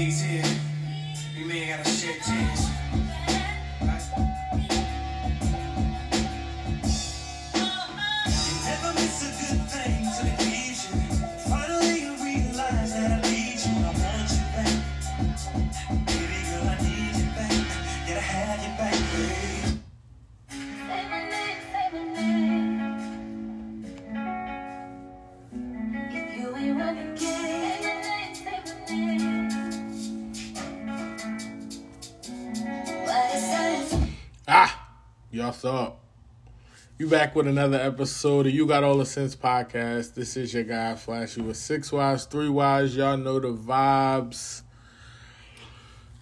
day's here. We may gotta shed tears. Y'all saw. You back with another episode of You Got All the Sense podcast. This is your guy Flashy with six wives, three wives. Y'all know the vibes.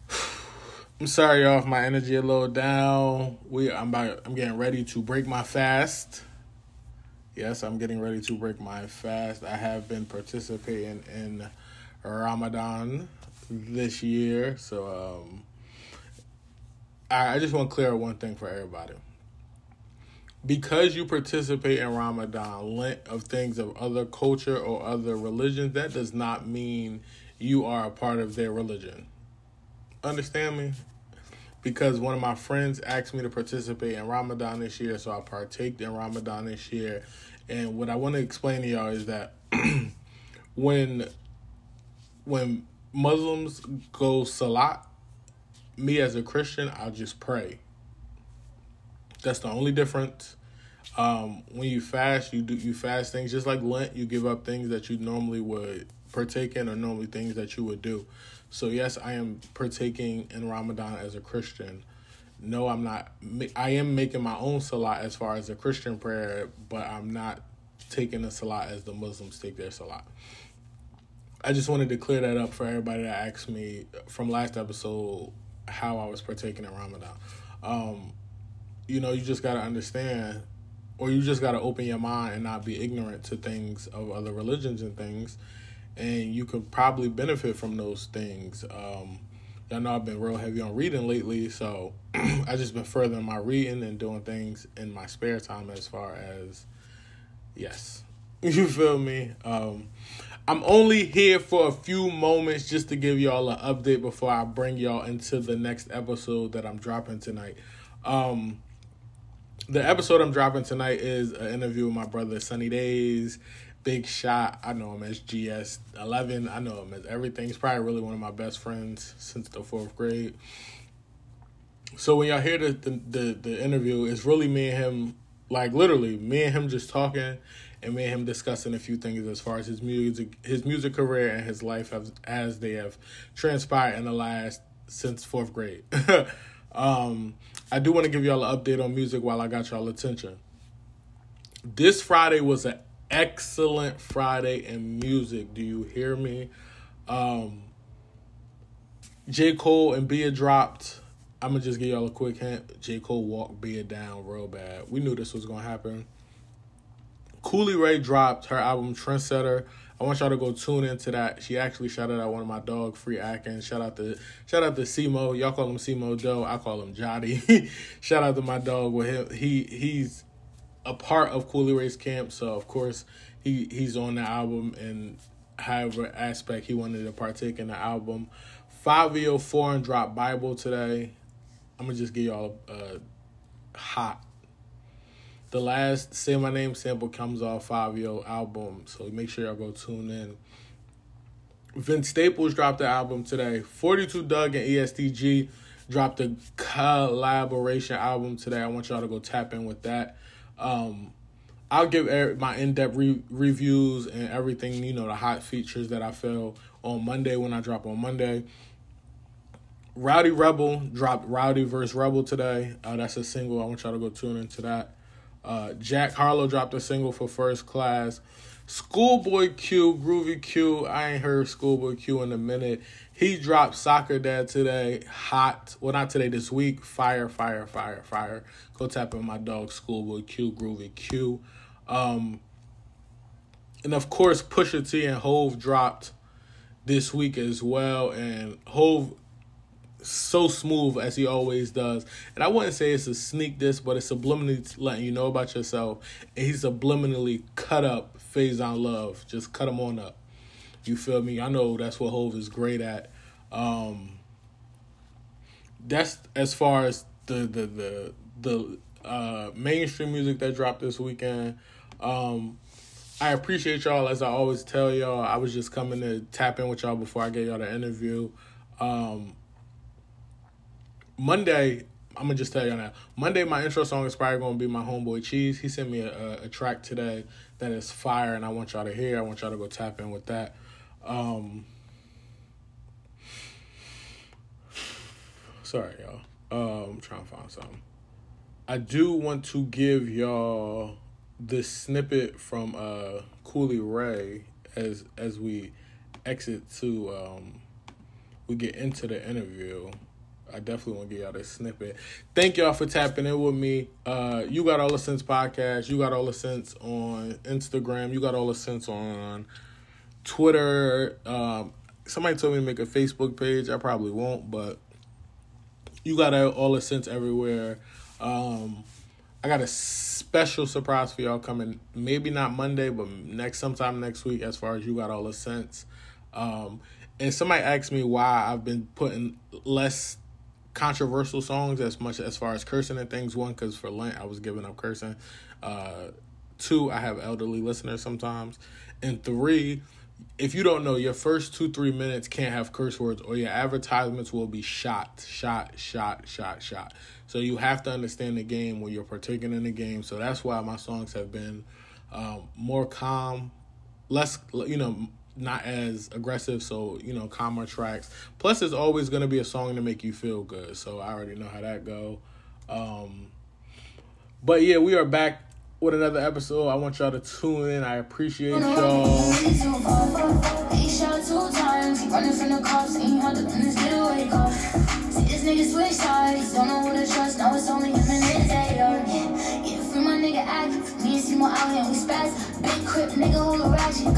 I'm sorry, y'all, if my energy a little down. We, I'm about, I'm getting ready to break my fast. Yes, I'm getting ready to break my fast. I have been participating in Ramadan this year, so um, I, I just want to clear one thing for everybody. Because you participate in Ramadan, Lent of things of other culture or other religions, that does not mean you are a part of their religion. Understand me? Because one of my friends asked me to participate in Ramadan this year, so I partaked in Ramadan this year. And what I want to explain to y'all is that when when Muslims go salat, me as a Christian, I'll just pray. That's the only difference. Um, when you fast, you do you fast things just like Lent. You give up things that you normally would partake in, or normally things that you would do. So yes, I am partaking in Ramadan as a Christian. No, I'm not. I am making my own salat as far as a Christian prayer, but I'm not taking the salat as the Muslims take their salat. I just wanted to clear that up for everybody that asked me from last episode how I was partaking in Ramadan. Um, you know, you just got to understand, or you just got to open your mind and not be ignorant to things of other religions and things. And you could probably benefit from those things. Um, y'all know I've been real heavy on reading lately, so I just been furthering my reading and doing things in my spare time as far as, yes, you feel me? Um, I'm only here for a few moments just to give y'all an update before I bring y'all into the next episode that I'm dropping tonight. Um, the episode I'm dropping tonight is an interview with my brother Sunny Daze, Big Shot. I know him as GS11. I know him as everything. He's probably really one of my best friends since the fourth grade. So when y'all hear the the, the, the interview, it's really me and him, like literally me and him just talking and me and him discussing a few things as far as his music his music career and his life as, as they have transpired in the last since fourth grade. um, I do want to give y'all an update on music while I got y'all attention. This Friday was an excellent Friday in music. Do you hear me? Um, J. Cole and Bia dropped. I'm gonna just give y'all a quick hint. J. Cole walked Bia down real bad. We knew this was gonna happen. Coi Leray dropped her album Trendsetter. I want y'all to go tune into that. She actually shouted out one of my dog, Free Atkins. Shout out to shout out to Simo. Y'all call him Simo Doe. I call him Jotty. shout out to my dog. With him, he he's a part of Coi Leray's camp, so of course he he's on the album and however aspect he wanted to partake in the album. Fivio oh Foreign dropped Bible today. I'm gonna just give y'all a, a hot the last Say My Name sample comes off Fivio album, so make sure y'all go tune in. Vince Staples dropped the album today. 42 Dugg and ESTG dropped a collaboration album today. I want y'all to go tap in with that. Um, I'll give my in-depth re- reviews and everything, you know, the hot features that I feel on Monday when I drop on Monday. Rowdy Rebel dropped Rowdy vs. Rebel today. Uh, that's a single. I want y'all to go tune into that. Uh, Jack Harlow dropped a single for First Class. Schoolboy Q, Groovy Q. I ain't heard Schoolboy Q in a minute. He dropped Soccer Dad today. Hot. Well, not today, this week. Fire, fire, fire, fire. Go tap in my dog, Schoolboy Q, Groovy Q. Um, and of course, Pusha T and Hove dropped this week as well. And Hove so smooth as he always does. And I wouldn't say it's a sneak diss, but it's subliminally letting you know about yourself. And he's subliminally cut up phase on love. Just cut him on up. You feel me? I know that's what Hove is great at. Um, that's as far as the the the the uh, mainstream music that dropped this weekend. Um, I appreciate y'all as I always tell y'all. I was just coming to tap in with y'all before I get y'all the interview. Um, Monday, I'm gonna just tell y'all now. Monday, my intro song is probably gonna be my homeboy Cheese. He sent me a, a, track today that is fire, and I want y'all to hear. I want y'all to go tap in with that. Um, sorry, y'all. Um, I'm trying to find something. I do want to give y'all this snippet from uh Coi Leray as as we exit to um we get into the interview. I definitely want to give y'all this snippet. Thank y'all for tapping in with me. Uh, you got all the sense podcast. You got all the sense on Instagram. You got all the sense on Twitter. Um, somebody told me to make a Facebook page. I probably won't, but you got all the sense everywhere. Um, I got a special surprise for y'all coming. Maybe not Monday, but next sometime next week. As far as you got all the sense. Um, and somebody asked me why I've been putting less controversial songs as much as far as cursing and things. One, because for Lent I was giving up cursing. Uh, two, I have elderly listeners sometimes, and three, if you don't know, your first two three minutes can't have curse words, or your advertisements will be shot, shot, shot, shot, shot. So you have to understand the game when you're partaking in the game. So that's why my songs have been um, more calm, less, you know, not as aggressive. So you know, calmer tracks. Plus, there's always gonna be a song to make you feel good. So I already know how that go. Um, but yeah, we are back with another episode. I want y'all to tune in. I appreciate y'all. He shot two times, he running from the cops, and he had to win his getaway car. See this nigga switch sides, don't know who to trust, now it's only him and his AR. Yeah, yeah, free my nigga act, me and Seymour out here we spaz. Big crip, nigga, hold a ratchet,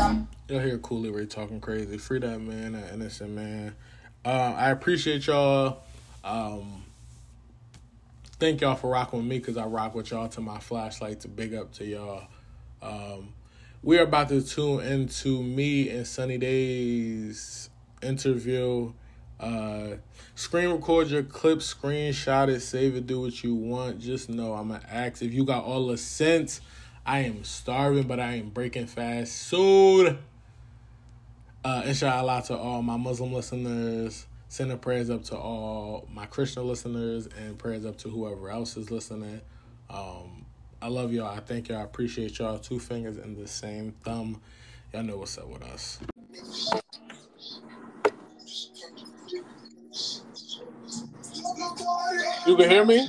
Y'all hear Coi Leray talking crazy. Free that man, that innocent man. Uh, I appreciate y'all. Um, thank y'all for rocking with me because I rock with y'all to my flashlight to big up to y'all. Um, we are about to tune into me and Sunny Daze interview. Uh, screen record your clip, screenshot it, save it, do what you want. Just know I'm gonna ask if you got all the sense. I am starving, but I am breaking fast soon. Uh, inshallah to all my Muslim listeners. Sending prayers up to all my Christian listeners and prayers up to whoever else is listening. Um, I love y'all. I thank y'all. I appreciate y'all. Two fingers in the same thumb. Y'all know what's up with us. You can hear me?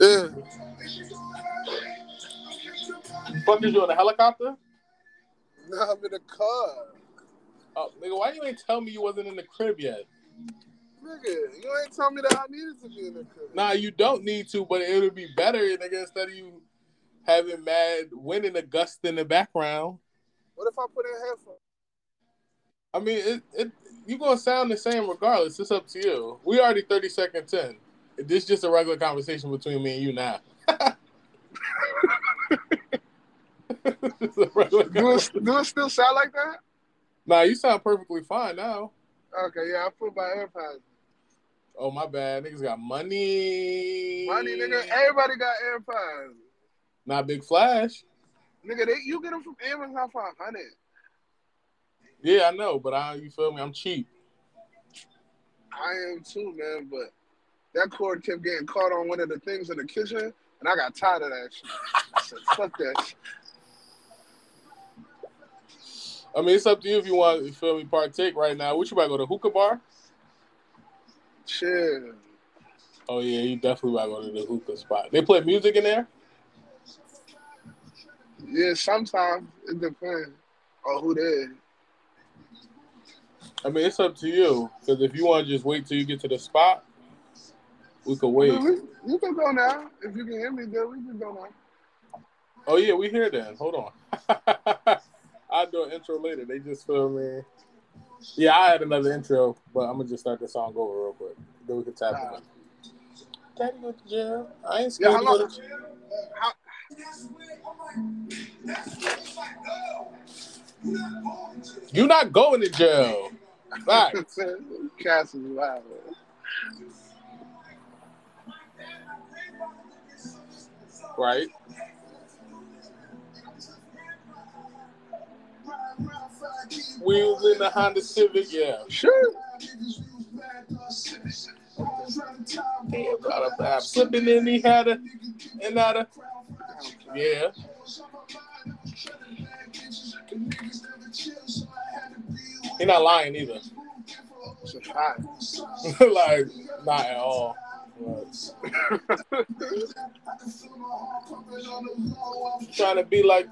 Yeah. Fuck you in a helicopter? Nah, I'm in the car. Oh, nigga, why you ain't tell me you wasn't in the crib yet? Nigga, you ain't tell me that I needed to be in the crib. Nah, you don't need to, but it would be better, nigga, instead of you having mad wind and a gust in the background. What if I put in headphones? I mean, it, it you gonna sound the same regardless. It's up to you. We already thirty seconds in. This is just a regular conversation between me and you now. It's a regular Do it, do it still sound like that? Nah, you sound perfectly fine now. Okay, yeah, I put my AirPods. Oh my bad, niggas got money. Money, nigga. Everybody got AirPods. Not big flash. Nigga, they, you get them from Amazon for a hundred. Yeah, I know, but I, you feel me? I'm cheap. I am too, man. But that cord kept getting caught on one of the things in the kitchen, and I got tired of that shit. I said, fuck that shit. I mean, it's up to you if you want. You feel me? Partake right now. What you about to go to hookah bar? Shit. Oh yeah, you definitely about to go to the hookah spot. They play music in there. Yeah, sometimes it depends on who they. I mean, it's up to you. Because if you want to just wait till you get to the spot, we could wait. We, we can go now. If you can hear me, then we can go now. Oh yeah, we here then. Hold on. I'll do an intro later. They just feel me. Yeah, I had another intro, but I'm gonna just start the song over real quick. then we can tap Nah. in. Daddy go to jail. I ain't Yeah, scared how to go long? to jail. How, You not going to jail. Facts. Cass is wild. right? We was in the Honda Civic, yeah. Sure. Damn, got a bad flipping uh, and he had a and had a yeah. He not lying either. It's a fact. like not at all. Trying to be like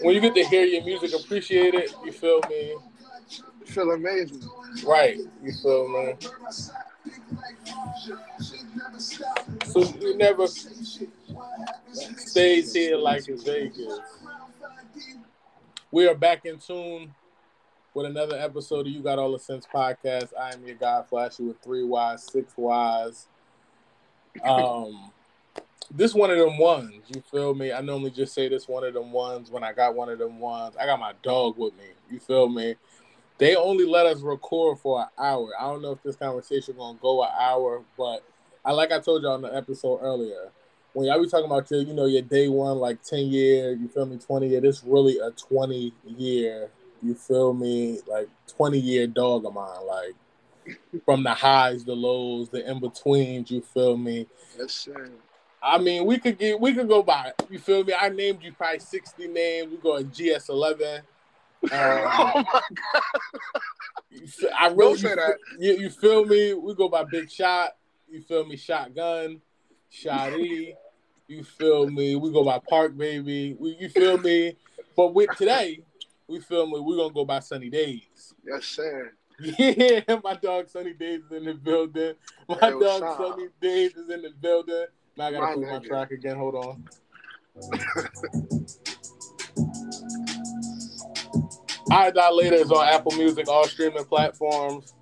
when you get to hear your music, appreciate it. You feel me? You feel amazing. Right. You feel me? So you never stays here like in Vegas. We are back in tune with another episode of You Got All the Sense podcast. I am your guy, Flashy, with three Ys, six Ys. Um, this one of them ones. You feel me? I normally just say this one of them ones when I got one of them ones. I got my dog with me. You feel me? They only let us record for an hour. I don't know if this conversation gonna go an hour, but I like I told y'all in the episode earlier. When y'all be talking about your, you know, your day one, like ten year, you feel me, twenty year. This really a twenty year, you feel me, like twenty year dog of mine. Like from the highs, the lows, the in betweens, you feel me. Yes, sir. I mean, we could get, we could go by. You feel me? I named you probably sixty names. We go at GS eleven. Um, oh my feel- I really say you, that. You, you feel me? We go by Big Shot. You feel me? Shotgun, Shotty. You feel me? We go by Park Baby. We, you feel me? But with today, we me? We're gonna go by Sunny Daze. Yes, sir. Yeah, my dog Sunny Daze is in the building. My Hey, dog up? Sunny Daze is in the building. Now I gotta My play my track again. Hold on. I Die Later is on Apple Music, all streaming platforms.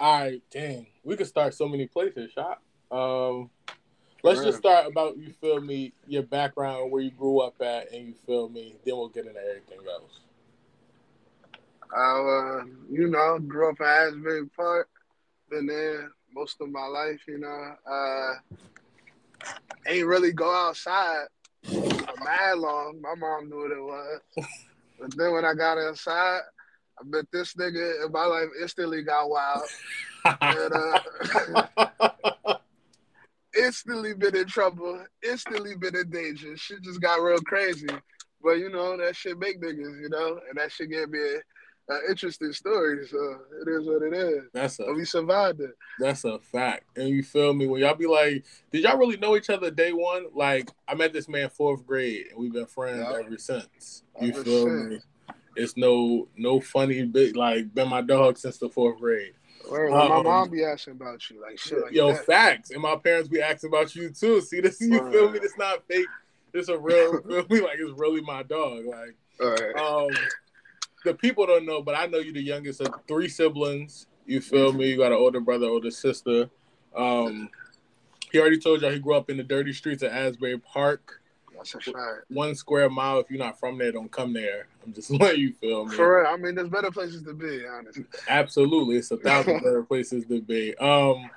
All right, dang. We could start so many places, shot. Um let's Yeah. just start about you feel me, your background, where you grew up at, and you feel me. Then we'll get into everything else. I, uh, you know, grew up in Asbury Park. Been there most of my life, you know. Uh, ain't really go outside for mad long. My mom knew what it was. But then when I got inside, I bet this nigga in my life instantly got wild. And, uh, instantly been in trouble. Instantly been in danger. Shit just got real crazy. But you know, that shit make niggas, you know, and that shit gave me an interesting story. So it is what it is. That's a we survived it. That's a fact. And you feel me? When y'all be like, did y'all really know each other day one? Like, I met this man fourth grade and we've been friends Yeah. ever since. You Ever feel since. me? It's no no funny bit like been my dog since the fourth grade. Word, when my Um, mom be asking about you, like shit like Yo, that. facts. And my parents be asking about you too. See this you feel me? It's not fake. It's a real feel me? Like it's really my dog. Like All right. um, the people don't know, but I know you're the youngest of three siblings. You feel me? You got an older brother, older sister. Um, he already told y'all he grew up in the dirty streets of Asbury Park. That's a fact. One square mile. If you're not from there, don't come there. I'm just letting you feel me. For real, I mean, there's better places to be, honestly. Absolutely, it's a thousand better places to be. Um,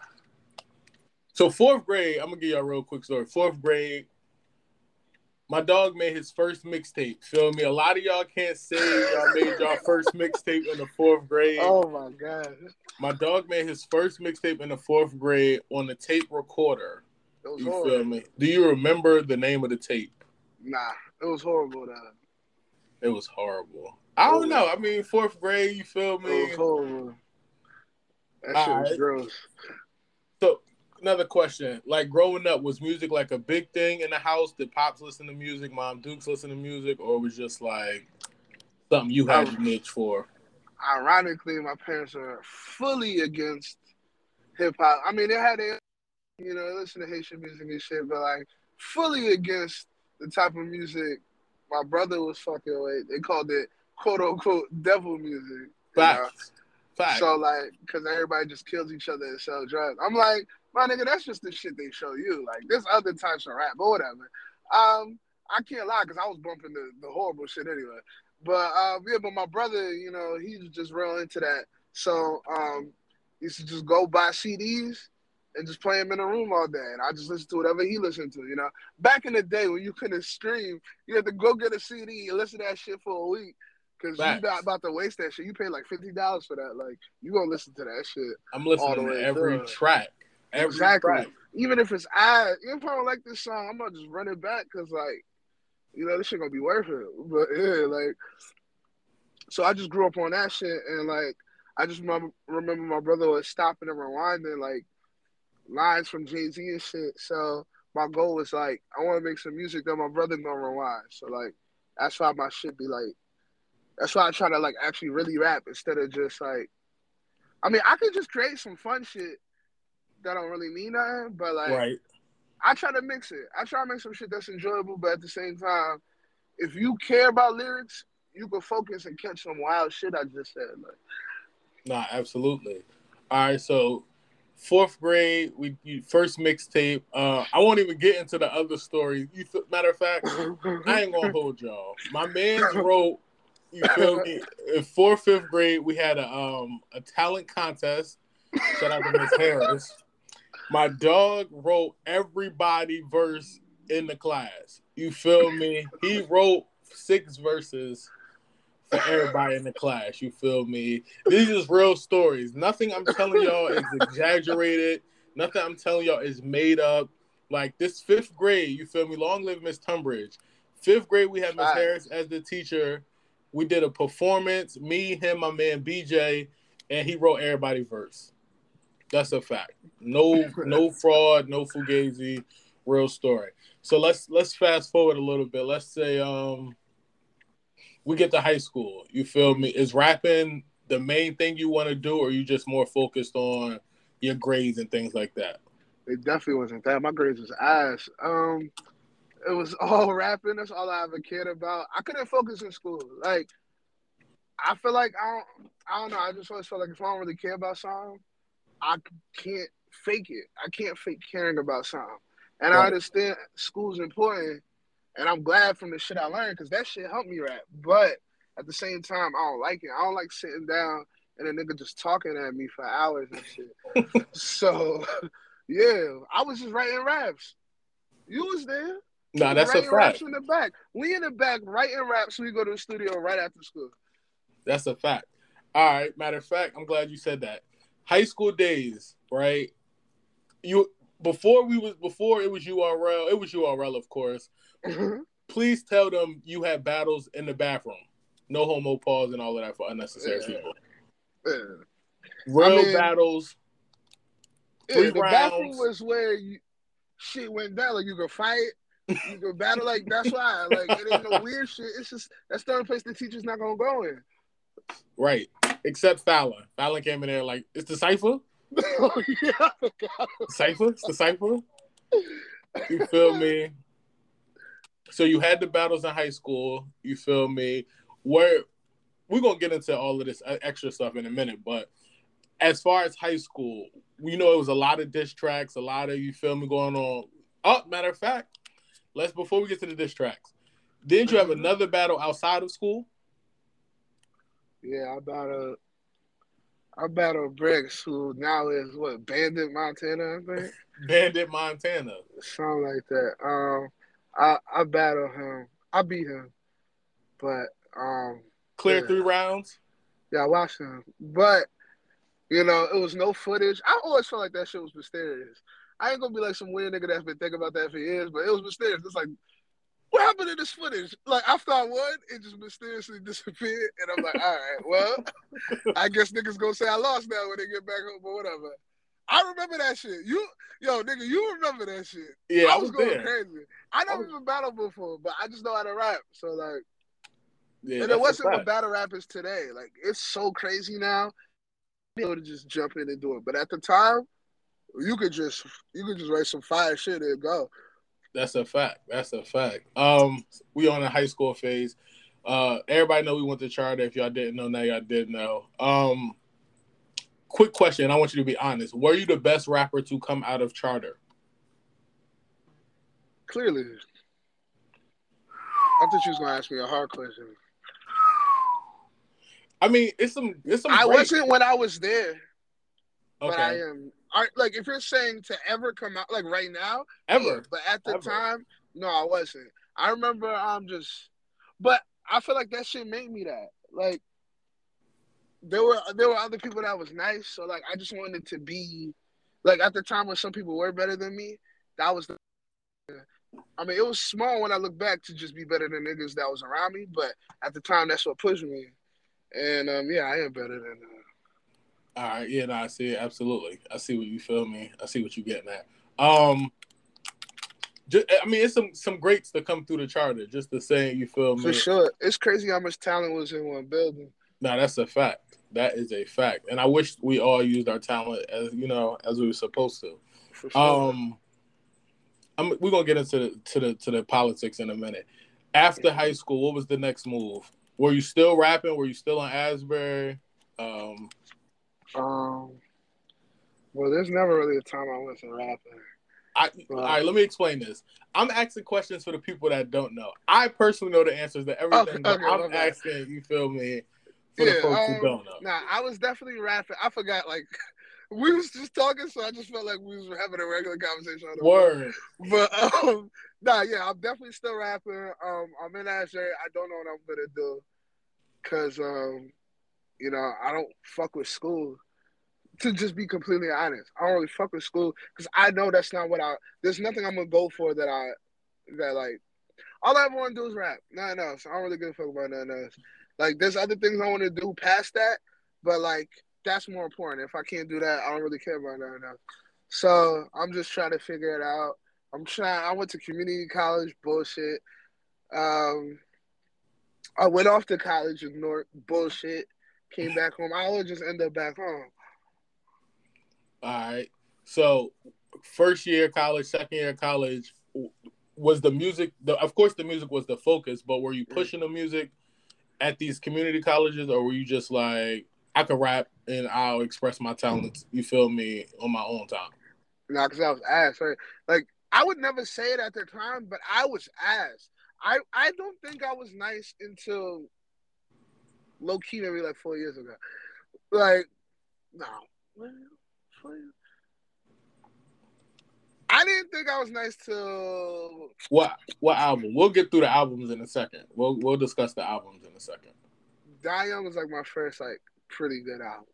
so fourth grade, I'm gonna give y'all a real quick story. Fourth grade, my dog made his first mixtape. Feel me? A lot of y'all can't say y'all made y'all first mixtape in the fourth grade. Oh my god, My dog made his first mixtape in the fourth grade on the tape recorder. It was You feel me? Do you remember the name of the tape? Nah, it was horrible. Though. It was horrible. I don't know. I mean, fourth grade. You feel It me? was horrible. That shit was gross. So another question: Like growing up, was music like a big thing in the house? Did pops listen to music? Mom Dukes listen to music, or was just like something you had to niche for? Ironically, my parents are fully against hip hop. I mean, they had their, you know, they listen to Haitian music and shit, but like fully against the type of music my brother was fucking with. They called it quote unquote devil music. Facts. Facts. So like, cause everybody just kills each other and sell drugs. I'm like, my nigga, that's just the shit they show you. Like, there's other types of rap, but whatever. Um, I can't lie, cause I was bumping the, the horrible shit anyway. But uh, yeah, but my brother, you know, he's just real into that. So um, used to just go buy CDs and just play them in a room all day, and I just listen to whatever he listened to. You know, back in the day when you couldn't stream, you had to go get a CD and listen to that shit for a week. Cause you Facts. not about to waste that shit. You pay like fifty dollars for that. Like you gonna listen to that shit. I'm all the listening to every through. track. Every exactly. track. Even if it's ass, even if I don't like this song, I'm gonna just run it back because like, you know, this shit gonna be worth it. But yeah, like, so I just grew up on that shit, and like, I just remember remember my brother was stopping and rewinding like lines from Jay Z and shit. So my goal was like, I want to make some music that my brother gonna rewind. So like, that's why my shit be like, that's why I try to like actually really rap instead of just like, I mean, I could just create some fun shit that don't really mean nothing, but like, Right. I try to mix it. I try to make some shit that's enjoyable, but at the same time, if you care about lyrics, you can focus and catch some wild shit I just said. Like, Nah, absolutely. All right, so fourth grade, we you, first mixtape. Uh, I won't even get into the other stories. You f- matter of fact, I ain't gonna hold y'all. My man wrote. You feel me? In fourth, fifth grade, we had a um a talent contest. Shout out to Miss Harris. My dog wrote everybody verse in the class. You feel me? He wrote six verses for everybody in the class. You feel me? These is real stories. Nothing I'm telling y'all is exaggerated. Nothing I'm telling y'all is made up. Like this fifth grade, you feel me? Long live Miss Tunbridge. Fifth grade, we had Miss. Harris as the teacher. We did a performance. Me, him, my man BJ, and he wrote everybody verse. That's a fact. No, no fraud, no fugazi, real story. So let's let's fast forward a little bit. Let's say um we get to high school. You feel me? Is rapping the main thing you want to do, or you just more focused on your grades and things like that? it definitely wasn't that. My grades was ass. Um, it was all rapping. That's all I ever cared about. I couldn't focus in school. Like, I feel like I don't. I don't know. I just always felt like if I don't really care about something, I can't fake it. I can't fake caring about something. And I understand school's important, and I'm glad from the shit I learned because that shit helped me rap. But at the same time, I don't like it. I don't like sitting down and a nigga just talking at me for hours and shit. so, yeah, I was just writing raps. You was there. Nah, that's a writing raps fact. in the back. We in the back writing raps. We go to the studio right after school. That's a fact. All right. Matter of fact, I'm glad you said that. High school days, right? You before we was before it was URL. It was URL, of course. Mm-hmm. Please tell them you had battles in the bathroom. No homo pause and all of that for unnecessary Yeah. people. yeah. Real mean- battles. Yeah, the bathroom was where you, shit went down. Like you could fight, you could battle. Like that's why. Like it ain't no weird shit. It's just that's the only place the teacher's not gonna go in. Right. Except Fallon. Fallon came in there like, it's the cipher? oh yeah, Cipher? It's the cipher? You feel me? So you had the battles in high school. You feel me? Where we're gonna get into all of this extra stuff in a minute, but as far as high school, we know it was a lot of diss tracks, a lot of you feel me going on. Oh, matter of fact, let's before we get to the diss tracks, didn't you have another battle outside of school? Yeah, I battled. I battled Briggs, who now is what Bandit Montana, I think, Bandit Montana. something like that. Um, I I battled him. I beat him, but um, Clear Yeah. three rounds. Yeah, I watched him. But, you know, it was no footage. I always felt like that shit was mysterious. I ain't gonna be like some weird nigga that's been thinking about that for years, but it was mysterious. It's like, what happened to this footage? Like, after I won, it just mysteriously disappeared. And I'm like, all right, well, I guess niggas gonna say I lost now when they get back home, but whatever. I remember that shit. You, yo, nigga, you remember that shit. Yeah, I was, going there. crazy. I never was- even battled before, but I just know how to rap. So, like, Yeah, and it wasn't what fact. battle rappers today. Like it's so crazy now. Be able to just jump in and do it. But at the time, you could just you could just write some fire shit and go. That's a fact. That's a fact. Um, we on a high school phase. Uh, everybody know we went to charter. If y'all didn't know, now y'all did know. Um, quick question. I want you to be honest. Were you the best rapper to come out of charter? Clearly. I thought you was gonna ask me a hard question. I mean, it's some. It's some. I great- wasn't when I was there, but I am. I, like if you're saying to ever come out like right now, yeah, Ever. but at the Ever. time, no, I wasn't. I remember I'm just, but I feel like that shit made me that. Like there were there were other people that was nice, so like I just wanted to be like at the time when some people were better than me. That was the. I mean, it was small when I look back to just be better than niggas that was around me, but at the time, that's what pushed me. And um, yeah, I am better than. Uh, All right, yeah, no, I see it. Absolutely, I see what you feel me. I see what you getting at. Um, just, I mean, it's some some greats that come through the charter. Just the saying, you feel me? For sure. It's crazy how much talent was in one building. No, that's a fact. That is a fact, and I wish we all used our talent as you know as we were supposed to. For sure. Um, I'm, we're gonna get into the to the to the politics in a minute. After high school, what was the next move? Were you still rapping? Were you still in Asbury? Um, Um, well, there's never really a time I wasn't rapping. I, all right, let me explain this. I'm asking questions for the people that don't know. I personally know the answers to everything, Okay, okay, I'm bad. asking, you feel me, for the Yeah, folks um, who don't know. Nah, I was definitely rapping. I forgot, like, we was just talking, so I just felt like we was having a regular conversation. on the phone. But um, nah, yeah, I'm definitely still rapping. Um, I'm in Asbury. I don't know what I'm gonna do, cause um, you know, I don't fuck with school. To just be completely honest, I don't really fuck with school because I know that's not what I. There's nothing I'm gonna go for that I, that like, all I ever want to do is rap. Nothing else. I don't really give a fuck about nothing else. Like, there's other things I want to do past that, but like, that's more important. If I can't do that, I don't really care about nothing else. So I'm just trying to figure it out. I'm trying. I went to community college, bullshit. Um, I went off to college, ignored bullshit. Came back home. I always just end up back home. All right. So, first year college, second year college, was the music? The, of course, the music was the focus, but were you pushing the music at these community colleges, or were you just like, I can rap and I'll express my talents? You feel me on my own time? Nah, because I was asked. Like I would never say it at the time, but I was asked. I I don't think I was nice until low key maybe like four years ago. Like no, I didn't think I was nice till What what album? We'll get through the albums in a second. We'll we'll discuss the albums in a second. Die Young was like my first like pretty good album.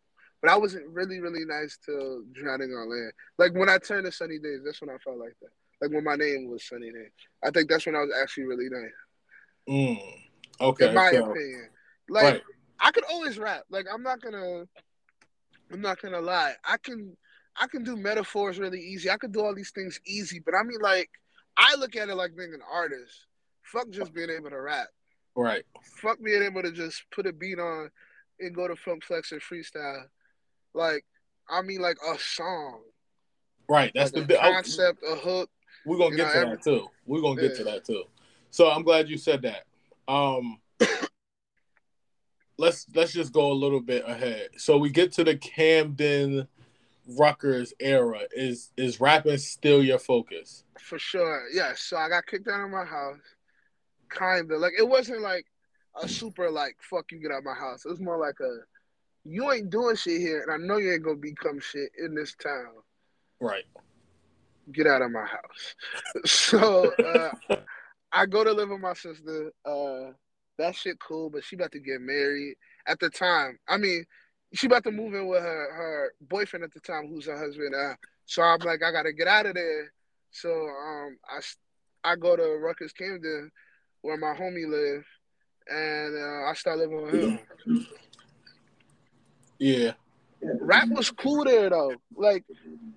But I wasn't really, really nice till Drowning on Land. Like when I turned to Sunny Daze, that's when I felt like that. Like when my name was Sunny Daze. I think that's when I was actually really nice. Mm. Okay. in my so- opinion. Like right. I could always rap. Like I'm not gonna I'm not gonna lie. I can I can do metaphors really easy. I could do all these things easy, but I mean like I look at it like being an artist. Fuck just being able to rap. Right. Fuck being able to just put a beat on and go to funk flex and freestyle. Like I mean like a song. Right. That's like the a concept, a hook. We're gonna get know, to that too. We're gonna get to that too. So I'm glad you said that. Um let's let's just go a little bit ahead. So we get to the Camden Rutgers era. Is is rapping still your focus? For sure. Yes. So I got kicked out of my house. Kinda. Like it wasn't like a super like fuck you get out of my house. It was more like a you ain't doing shit here and I know you ain't gonna become shit in this town. Right. Get out of my house. so uh I go to live with my sister. Uh that shit cool, but she about to get married at the time. I mean, she about to move in with her her boyfriend at the time, who's her husband. Uh, so I'm like, I gotta get out of there. So um, I I go to Rutgers Camden, where my homie live, and uh, I start living with him. Yeah. Rap was cool there though. Like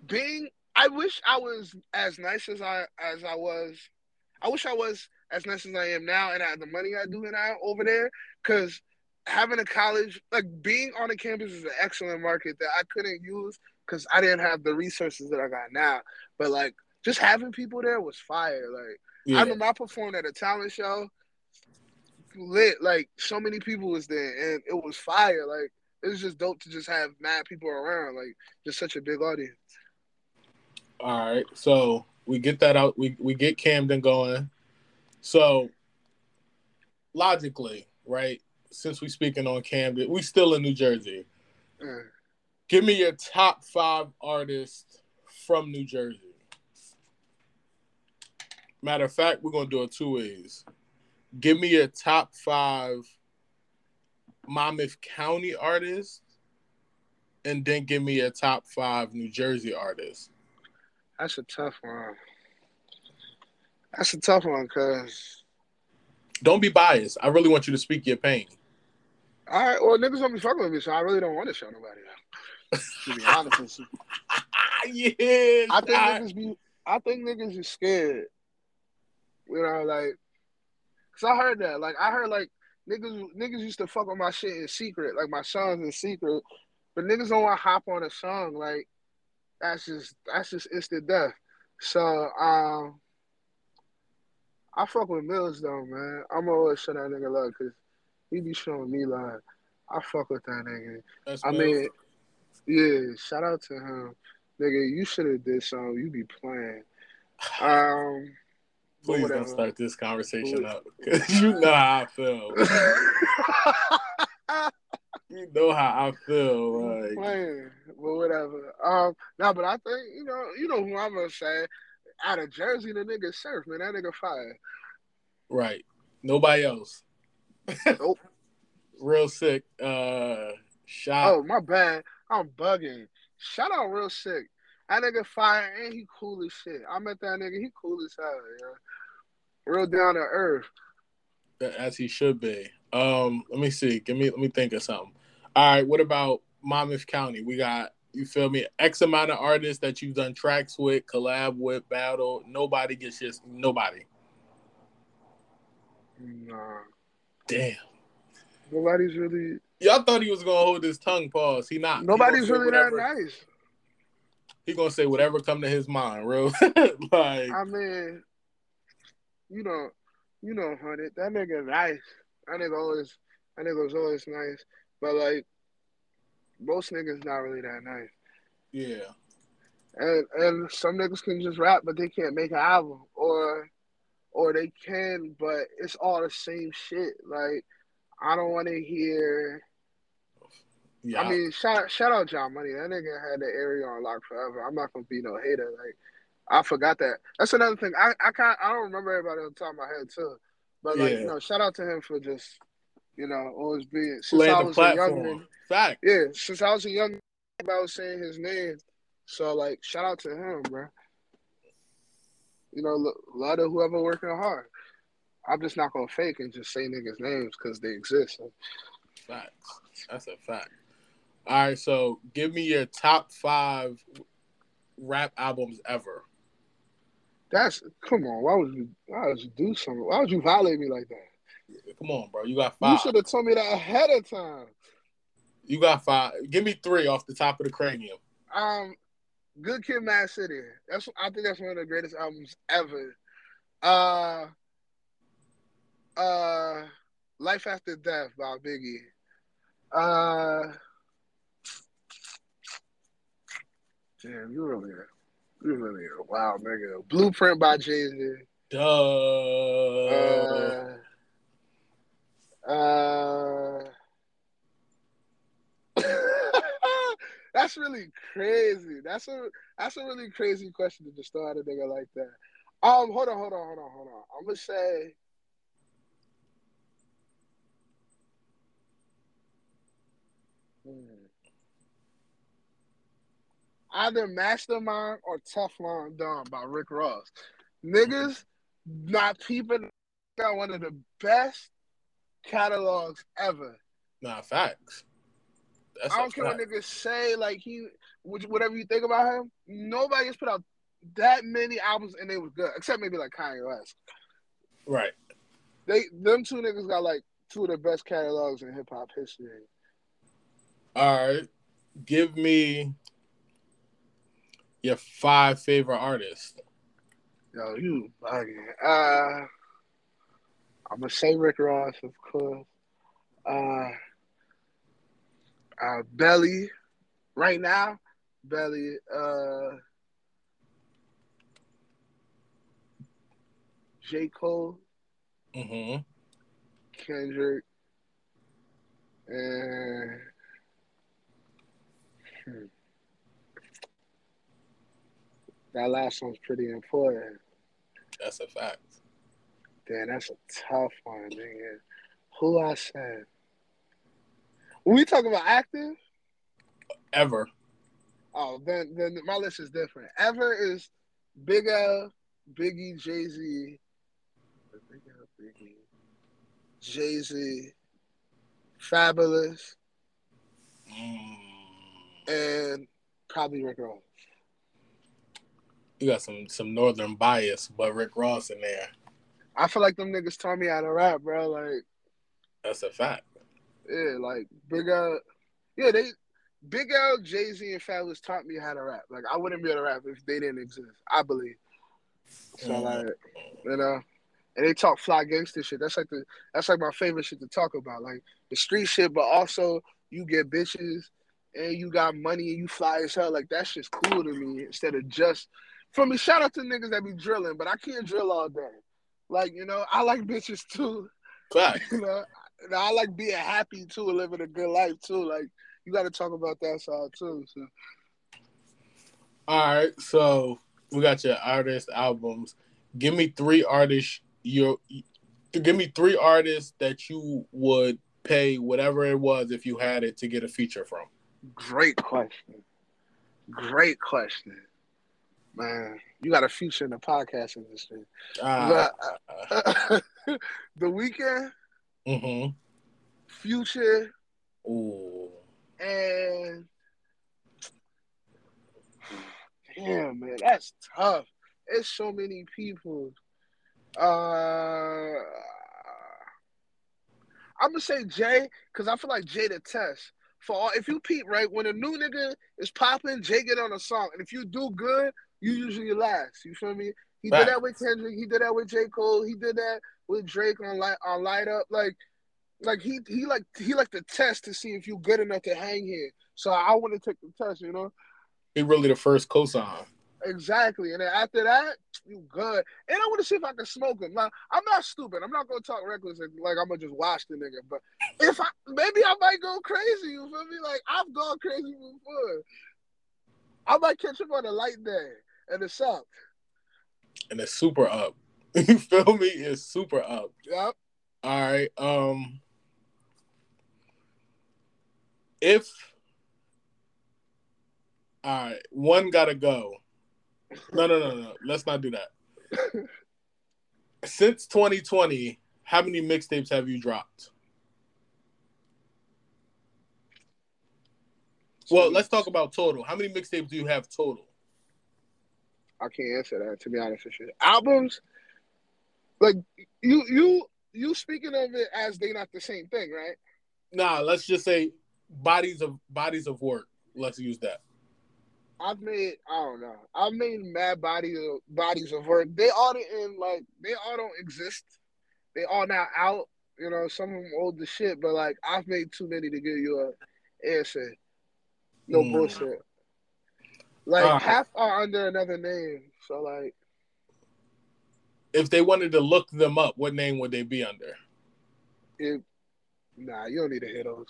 being, I wish I was as nice as I as I was. I wish I was as nice as I am now, and I had the money I do now over there. Cause having a college, like being on a campus, is an excellent market that I couldn't use because I didn't have the resources that I got now. But like just having people there was fire. Like I Yeah. remember I performed at a talent show. lit. Like so many people was there, and it was fire. Like it was just dope to just have mad people around. Like just such a big audience. All right. So we get that out. We we get Camden going. So logically, right? Since we speaking on Camden, we still in New Jersey. Mm. Give me your top five artists from New Jersey. Matter of fact, we're gonna do it two ways. Give me your top five Monmouth County artists, and then give me your top five New Jersey artists. That's a tough one. That's a tough one, cause Don't be biased. I really want you to speak your pain. All right, well niggas don't be fucking with me, so I really don't want to show nobody out. to be honest with you. Ah, yeah. I think I- niggas be I think niggas is scared. You know, like cause I heard that. Like I heard like niggas niggas used to fuck with my shit in secret, like my songs in secret. But niggas don't want to hop on a song, like that's just that's just instant death. So um I fuck with Mills though, man. I'm always show that nigga love because he be showing me love. I fuck with that nigga. That's I mean, yeah, shout out to him. Nigga, you should have did something. You be playing. Um, please don't start this conversation up. 'Cause you know how I feel. You know how I feel. Like, playing, but whatever. Um, no, but I think you know, you know who I'm gonna say. Out of Jersey, the nigga surf, man. That nigga fire. right. Nobody else. Nope. Real sick. Uh, shot. Oh, my bad. I'm bugging. Shout out real sick. That nigga fire and he cool as shit. I met that nigga. He cool as hell, yo. Real down to earth. as he should be. Um, let me see. Give me. Let me think of something. All right. What about Monmouth County? We got. You feel me? X amount of artists that you've done tracks with, collab with, battle. Nobody gets just nobody. Nah. Damn. Nobody's really Y'all thought he was gonna hold his tongue. Pause. He not. Nobody's say really that nice. He gonna say whatever come to his mind, real. like I mean, you know, you know, honey, that nigga nice. That nigga always, that nigga was always nice. But like, most niggas not really that nice. yeah, And and some niggas can just rap, but they can't make an album, or they can, but it's all the same shit. Like, I don't want to hear. yeah. I mean, shout shout out John Money. That nigga had the area on lock forever. I'm not gonna be no hater. Like, I forgot that. That's another thing. I I can't. I don't remember everybody on top of my head too. But like, Yeah. you know, shout out to him for just, you know, always being since I was a young man. Fact. Yeah, since I was a young, I was saying his name. So like, shout out to him, bro. You know, love to whoever working hard. I'm just not gonna fake and just say niggas' names because they exist. Facts. That's a fact. All right, so give me your top five rap albums ever. That's come on. Why would you? Why would you do something? Why would you violate me like that? Come on, bro. You got five. You should have told me that ahead of time. You got five. Give me three off the top of the cranium. Um, Good Kid, Mad City. That's I think that's one of the greatest albums ever. Uh, uh, Life After Death by Biggie. Uh, damn, you really, are. you really a wild nigga. Blueprint by Jay Z. Duh. Uh, uh, that's really crazy. That's a that's a really crazy question to just throw at a nigga like that. Um, hold on, hold on, hold on, hold on. I'm gonna say. Hmm. Either Mastermind or Teflon Don by Rick Ross. Niggas not peeping got one of the best catalogs ever. nah, facts. That's I don't care what niggas say, like he, whatever you think about him. Nobody has put out that many albums and they was good, except maybe like Kanye West. Right. They, them two niggas got like two of the best catalogs in hip hop history. All right. Give me your five favorite artists. Yo, you bugging. Uh, I'm gonna say Rick Ross, of course. Uh, uh, Belly, right now, Belly. Uh, J. Cole, Mm-hmm. Kendrick, and hmm. that last one's pretty important. That's a fact. Damn, that's a tough one, nigga. Who I said? We talk about active, Ever. oh, then then my list is different. Ever is Big L, Biggie, Jay Z, Big L, Biggie, Jay Z, Fabolous, Mm. and probably Rick Ross. You got some some northern bias, but Rick Ross in there. I feel like them niggas taught me how to rap, bro. Like, That's a fact. Yeah, like Big L, yeah, they Big L, Jay Z, and Fabolous taught me how to rap. Like, I wouldn't be able to rap if they didn't exist. I believe. So Mhm. like, you know, and they talk fly gangster shit. That's like the that's like my favorite shit to talk about. Like the street shit, but also you get bitches and you got money and you fly as hell. Like that's just cool to me instead of just for me. Shout out to niggas that be drilling, but I can't drill all day. Like you know, I like bitches too. Fact. You know, and I like being happy too living a good life too. Like you got to talk about that side too. So All right, so we got your artist albums. Give me three artists. You give me three artists that you would pay whatever it was if you had it to get a feature from. great question. Great question, man. You got a future in the podcast industry. Uh, But, the Weeknd, mm-hmm. Future, Ooh. and damn man, that's tough. It's so many people. Uh, I'm gonna say Jay because I feel like Jay the test for all. If you peep right, when a new nigga is popping, Jay get on a song, and if you do good, you usually last. You feel me? He did that with Kendrick. He did that with J Cole. He did that with Drake on light on Light Up. Like, like he he like he like the test to see if you good enough to hang here. So I want to take the test. You know. He really the first cosign. Exactly. And then after that, you good. And I want to see if I can smoke him. Now, I'm not stupid. I'm not gonna talk reckless and like I'm gonna just watch the nigga. But if I maybe I might go crazy, you feel me? Like I've gone crazy before. I might catch him on a light day and it's up. And it's super up. You feel me? It's super up. Yep. All right. Um if all right, one gotta go. No, no, no, no. Let's not do that. Since 2020, how many mixtapes have you dropped? Well, let's talk about total. How many mixtapes do you have total? I can't answer that to be honest with you. Albums, like you you you speaking of it as they not the same thing, right? Nah, let's just say bodies of bodies of work. Let's use that. I've made I don't know. I've made mad bodies of bodies of work. They all in like they all don't exist. They all now out. You know, some of them old as shit, but like I've made too many to give you a answer. No Mm. bullshit. Like Alright. half are under another name. So like If they wanted to look them up, what name would they be under? it nah, you don't need to hear those.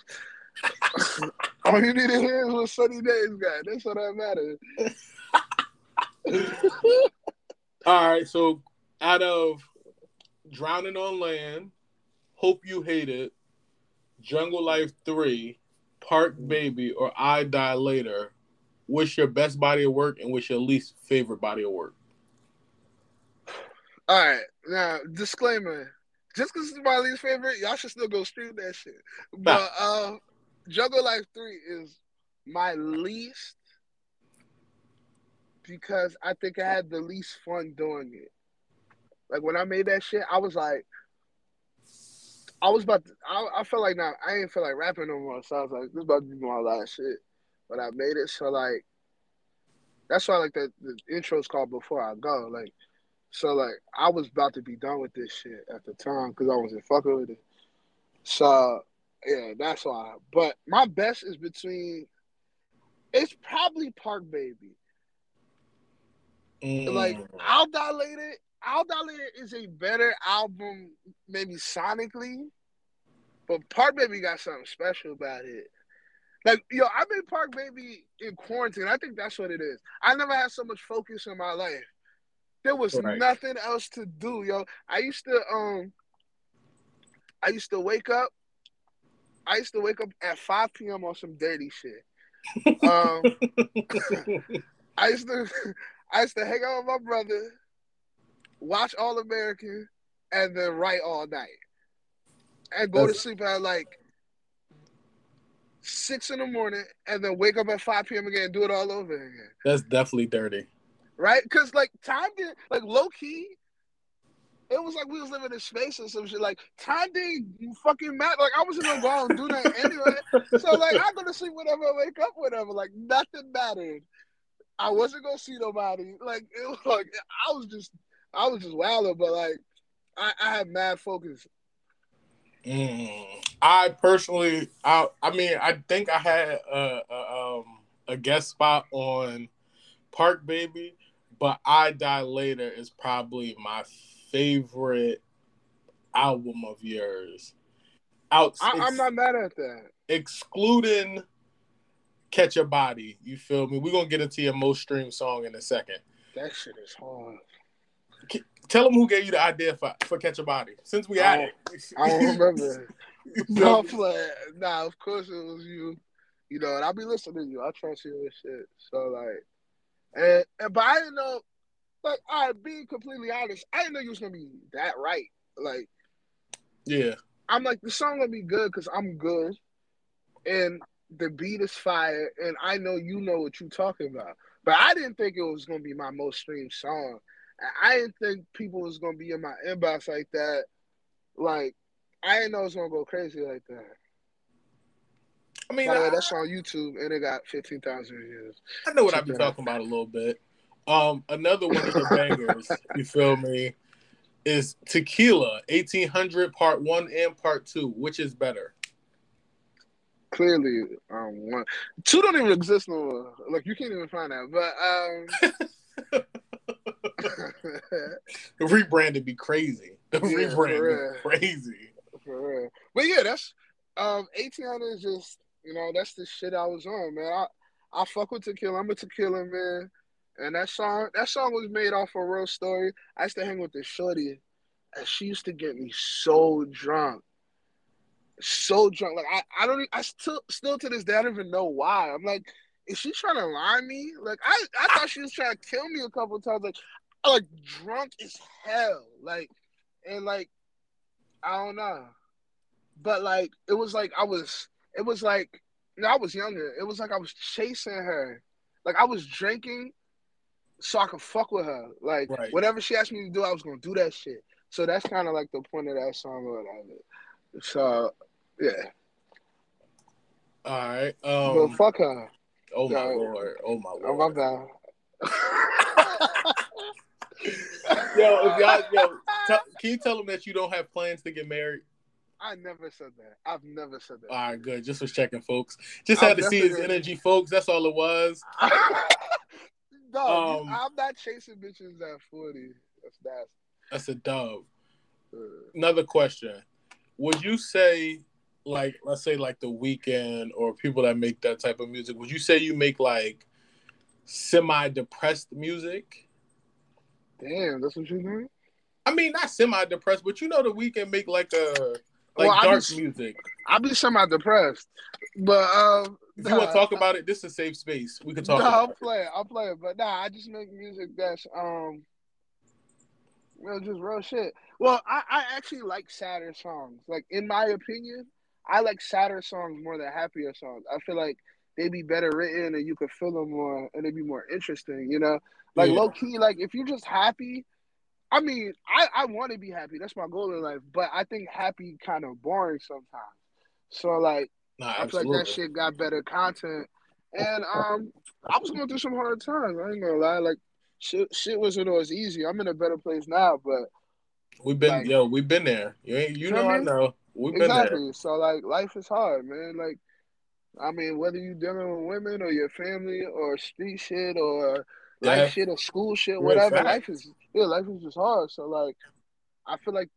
all you need to hear is what Sunny Daze got. That's what that matters. All right, so out of Drowning on Land, Hope You Hate It, Jungle Life 3, Park Baby, or I Die Later, what's your best body of work and what's your least favorite body of work? All right, now disclaimer: just because it's my least favorite, y'all should still go stream that shit. But uh, Jungle Life Three is my least because I think I had the least fun doing it. Like when I made that shit, I was like, I was about to. I, I felt like now I ain't feel like rapping no more. So I was like, this about to be my last shit. But I made it, so like, that's why like the the intro's called Before I Go. Like So like I was about to be done with this shit at the time because I wasn't fucking with it. So yeah, that's why. But my best is between. It's probably Park Baby. Like Mm. I Die Later. I Die Later is a better album, maybe sonically, but Park Baby got something special about it. Like yo, I've been Park Baby in quarantine. I think that's what it is. I never had so much focus in my life. There was Right. nothing else to do, yo. I used to um, I used to wake up. I used to wake up at 5 p.m. on some dirty shit. Um, I used to I used to hang out with my brother, watch All American, and then write all night. And go to sleep at like six in the morning and then wake up at 5 p.m. again and do it all over again. That's definitely dirty. Right? Because like time did like low key, it was like we was living in space or some shit. Like time didn't fucking matter. Like I wasn't gonna go out and do that anyway. So like I go to sleep whenever I wake up, whatever. Like nothing mattered. I wasn't gonna see nobody. Like it was like I was just I was just wilding, but like I, I had mad focus. Mm. I personally, I, I mean, I think I had a, a, um, a guest spot on Park Baby, but I Die Later is probably my favorite album of yours. Out, I, I'm not mad at that. excluding Catch Your Body. You feel me? We're gonna get into your most streamed song in a second. That shit is hard. Tell them who gave you the idea for, for Catch a Body. Since we I had it, I don't remember. No play. Nah, of course it was you. You know, and I'll be listening to you. I trust you and shit. So like, and, and but I didn't know. Like, I being completely honest, I didn't know you was gonna be that right. Like, yeah. I'm like the song gonna be good because I'm good, and the beat is fire, and I know you know what you're talking about. But I didn't think it was gonna be my most streamed song. I didn't think people was gonna be in my inbox like that. Like I didn't know it was gonna go crazy like that. I mean, I, that's on YouTube and it got fifteen thousand views. I know what I've been talking about a little bit. Um, another one of the bangers, you feel me, is Tequila, 1800 Part 1 and Part 2. Which is better? Clearly, um, one, two don't even exist no more. Like you can't even find that. But um, The rebranded be crazy. The Yeah, rebrand crazy. For real. But yeah, that's um hundred is just you know, that's the shit I was on, man. I I fuck with tequila. I'm a tequila man. And that song that song was made off a real story. I used to hang with this shorty and she used to get me so drunk. So drunk. Like I, I don't I still still to this day I don't even know why. I'm like, is she trying to lie me? Like I, I thought she was trying to kill me a couple times. Like like drunk as hell. Like and like I don't know. But like it was like I was it was like I was younger. It was like I was chasing her. Like I was drinking so I could fuck with her. Like Right. whatever she asked me to do, I was gonna do that shit. So that's kind of like the point of that song or whatever. So yeah. All right. but Um, fuck her. oh my yeah. lord. Oh my god! Oh lord. my bad. Yo, if y'all, yo, tell, can you tell them that you don't have plans to get married? I never said that. I've never said that. All right, good. Just was checking, folks. Just had to see his energy, folks. That's all it was. no, Um, I'm not chasing bitches at 40. That's nasty. That's a dub. Uh, Another question: Would you say, like, let's say, like the Weeknd or people that make that type of music? Would you say you make like semi-depressed music? Damn, that's what you doing? I mean, not semi-depressed, but you know, the Weeknd make like a like Well, I dark music. I be semi depressed, but um, If you want to talk about it, this is a safe space. We can talk. No, about I'm it. playing. I'm playing, but nah, I just make music that's um, well, just real shit. Well, I, I actually like sadder songs. Like in my opinion, I like sadder songs more than happier songs. I feel like they be better written and you could feel them more and they be more interesting. You know, like Yeah. low key, like if you're just happy. I mean, I, I want to be happy. That's my goal in life. But I think happy kind of boring sometimes. So like, Nah, I feel like that shit got better content. And um, I was going through some hard times. I ain't gonna lie. Like shit, shit wasn't always easy. I'm in a better place now, but We've been Like- yo, we've been there. You ain't you know I me? know. We've been exactly. So like, life is hard, man. Like, I mean, whether you dealing with women or your family or street shit or life Yeah. shit or school shit, whatever, life is yeah, life is just hard. So like, I feel like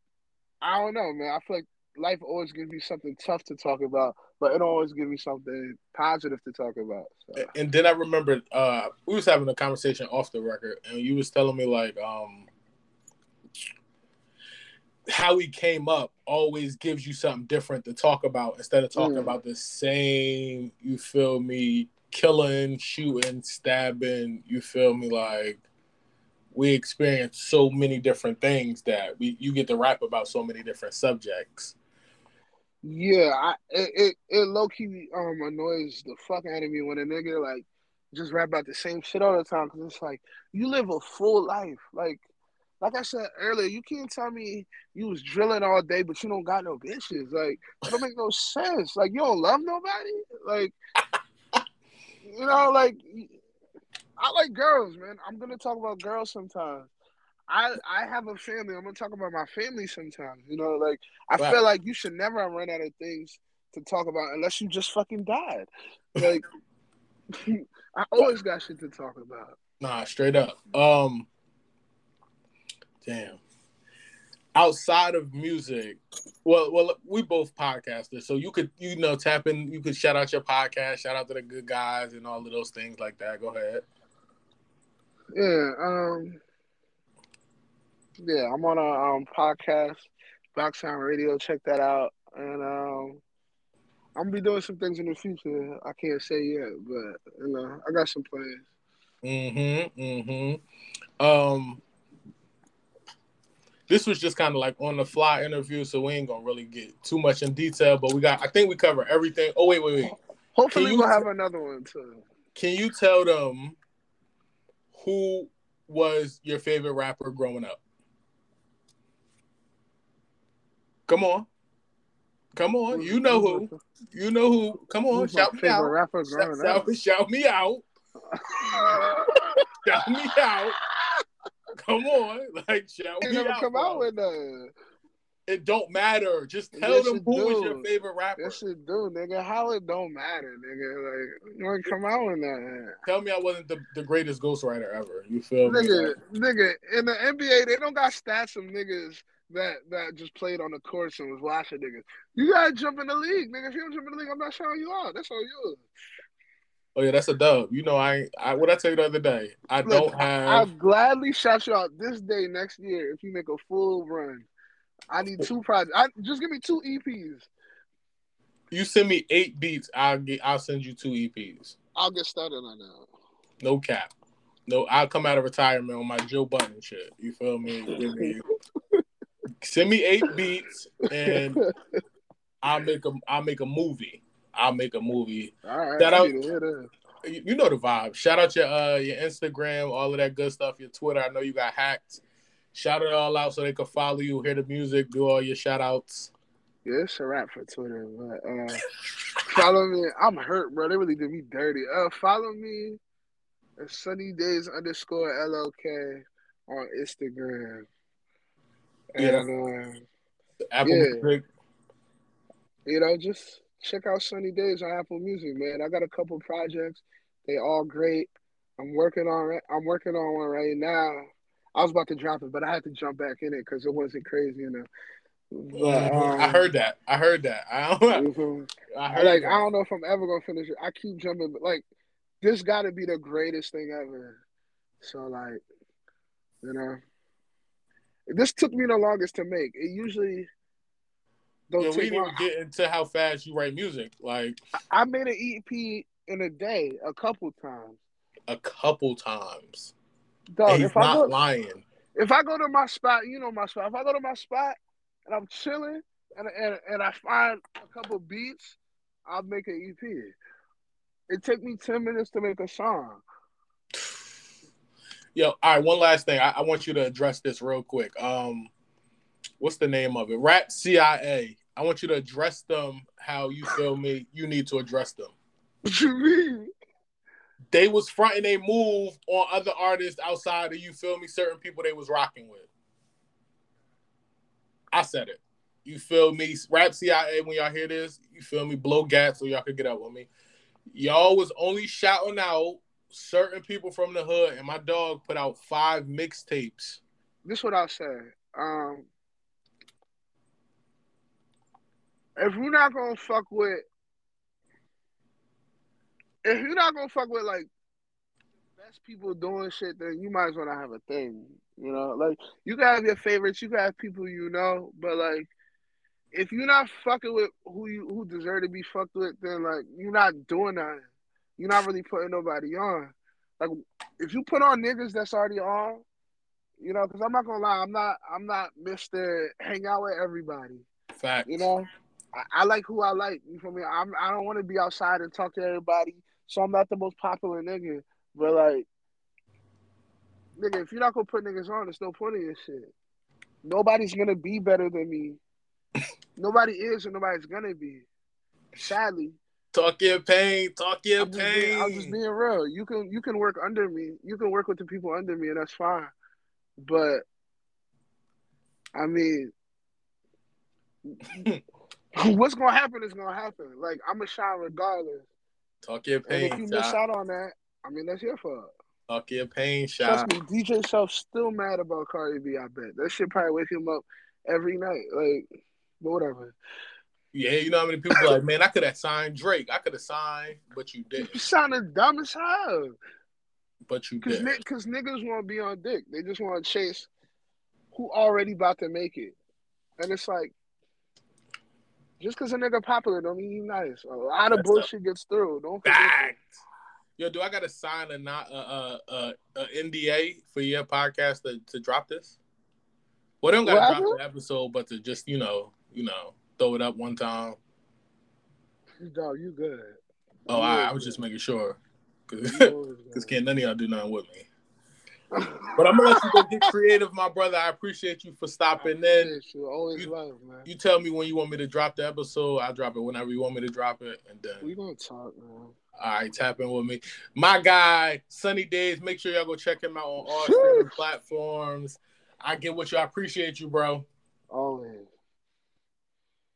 I don't know, man. I feel like life always gives me something tough to talk about, but it always gives me something positive to talk about. So. And then I remember uh we was having a conversation off the record and you was telling me like um how we came up always gives you something different to talk about instead of talking Mm. about the same, you feel me, killing, shooting, stabbing, you feel me, like we experience so many different things that we you get to rap about so many different subjects. Yeah, I it it, it low key um annoys the fuck out of me when a nigga like just rap about the same shit all the time because it's like you live a full life. Like like I said earlier, you can't tell me you was drilling all day but you don't got no bitches. Like that don't make no sense. Like you don't love nobody. Like you know, like I like girls, man. I'm gonna talk about girls sometimes. I I have a family. I'm gonna talk about my family sometimes. You know, like I Right. feel like you should never run out of things to talk about unless you just fucking died. Like I always got shit to talk about. Nah, straight up. Um damn. Outside of music, well well we both podcasters, so you could you know tap in you could shout out your podcast, shout out to the good guys and all of those things like that. Go ahead. Yeah, um yeah, I'm on a um podcast, Box Sound Radio, check that out. And um I'm gonna be doing some things in the future. I can't say yet, but you know, I got some plans. Mm-hmm. Mm-hmm. Um this was just kind of like on the fly interview, so we ain't gonna really get too much in detail, but we got I think we cover everything. Oh wait, wait, wait. Hopefully we'll t- have another one too. Can you tell them who was your favorite rapper growing up? Come on. Come on. You know who. You know who. Come on. Who's Shout me out. rapper Shout, up? shout me out. Shout me out. Come on. Like, shout we never out. come bro. out with that. It don't matter. Just tell Yes, them who was do. your favorite rapper. That shit do, nigga. How it don't matter, nigga. Like, you don't come out with that. Tell me I wasn't the, the greatest ghostwriter ever. You feel me? Nigga, nigga, in the NBA, they don't got stats of niggas that that just played on the courts and was watching niggas. You gotta jump in the league, nigga. If you don't jump in the league, I'm not showing you out. That's all you. Oh yeah, that's a dub. You know, I I what I tell you the other day. I Look, don't have. I'll gladly shout you out this day next year if you make a full run. I need two projects. I, just give me two EPs. You send me eight beats, I'll get. I'll send you two EPs. I'll get started on that. No cap. No, I'll come out of retirement on my Joe Budden shit. You feel me, send me eight beats, and I'll make a. I'll make a movie. I'll make a movie. All right, Shout I out- need to hear that. You know the vibe. Shout out your uh your Instagram, all of that good stuff. Your Twitter. I know you got hacked. Shout it all out so they can follow you, hear the music, do all your shout outs. Yeah, it's a wrap for Twitter. But uh, follow me. I'm hurt, bro. They really did me dirty. Uh, follow me at Sunny Daze underscore LLK on Instagram. Yeah. And uh, Apple Yeah. Music. you know, just check out Sunny Daze on Apple Music, man. I got a couple projects. They all great. I'm working on it. I'm working on one right now. I was about to drop it, but I had to jump back in it because it wasn't crazy enough. But, um, I heard that. I heard that. I, me? I I heard like that. I don't know if I'm ever gonna finish it. I keep jumping, but like this got to be the greatest thing ever. So like, you know, this took me the longest to make. It usually don't Yeah, we didn't even get into how fast you write music. Like I made an EP in a day a couple times. a couple times. Dog, if I not go lying. if I go to my spot, you know my spot. If I go to my spot and I'm chilling and and, and I find a couple beats, I'll make an EP. It take me ten minutes to make a song. Yo, all right. One last thing. I, I want you to address this real quick. Um, what's the name of it? Rap CIA. I want you to address them how you feel me. You need to address them. What you mean? they was fronting a move on other artists outside of you feel me, certain people they was rocking with. I said it. You feel me? Rap CIA, when y'all hear this, you feel me? Blow gas so y'all could get up with me. Y'all was only shouting out certain people from the hood, and my dog put out five mixtapes. This is what I said. Um, if you're not gonna fuck with, if you're not gonna fuck with like best people doing shit, then you might as well not have a thing. You know, like you can have your favorites, you can have people you know, but like if you're not fucking with who you who deserve to be fucked with, then like you're not doing that. You're not really putting nobody on. Like if you put on niggas that's already on, you know, because I'm not gonna lie, I'm not I'm not Mister hang out with everybody. Fact. You know, I, I like who I like. You feel me? I'm I don't want to be outside and talk to everybody, so I'm not the most popular nigga. But like, nigga, if you're not gonna put niggas on, there's no point in your shit. Nobody's gonna be better than me. Nobody is, and nobody's gonna be. Sadly, Talk your pain. Talk your I'm pain. being, I'm just being real. You can you can work under me. You can work with the people under me, and that's fine. But I mean, what's gonna happen is gonna happen. Like I'm gonna shine regardless. Talk your And pain. if you miss out on that, I mean that's your fault. Talk your pain, shot. Trust me, DJ Self still mad about Cardi B. I bet that shit probably wake him up every night. Like, but whatever. Yeah, you know how many people be like, man, I could have signed Drake. I could have signed, but you You didn't. sounding dumb as hell. But you Cause, didn't. ni- Cause niggas want to be on dick. They just want to chase who already about to make it. And it's like, just cause a nigga popular don't mean he nice. A lot of That's bullshit gets through. Don't. Fact. Yo, do I gotta sign a not a a, a, a NDA for your podcast to, to drop this? Well, don't gotta What drop the episode, but to just you know, you know, throw it up one time. Dog, you good. Oh, You I, I was just making sure, because can't none of y'all do nothing with me. But I'm gonna let you go get creative, my brother. I appreciate you for stopping in. You. Always You- love, man. You tell me when you want me to drop the episode. I'll drop it whenever you want me to drop it, and then We gonna talk, man. All right, tap in with me. My guy, Sunny Daze. Make sure y'all go check him out on all streaming platforms. I get what you. I appreciate you, bro. Always.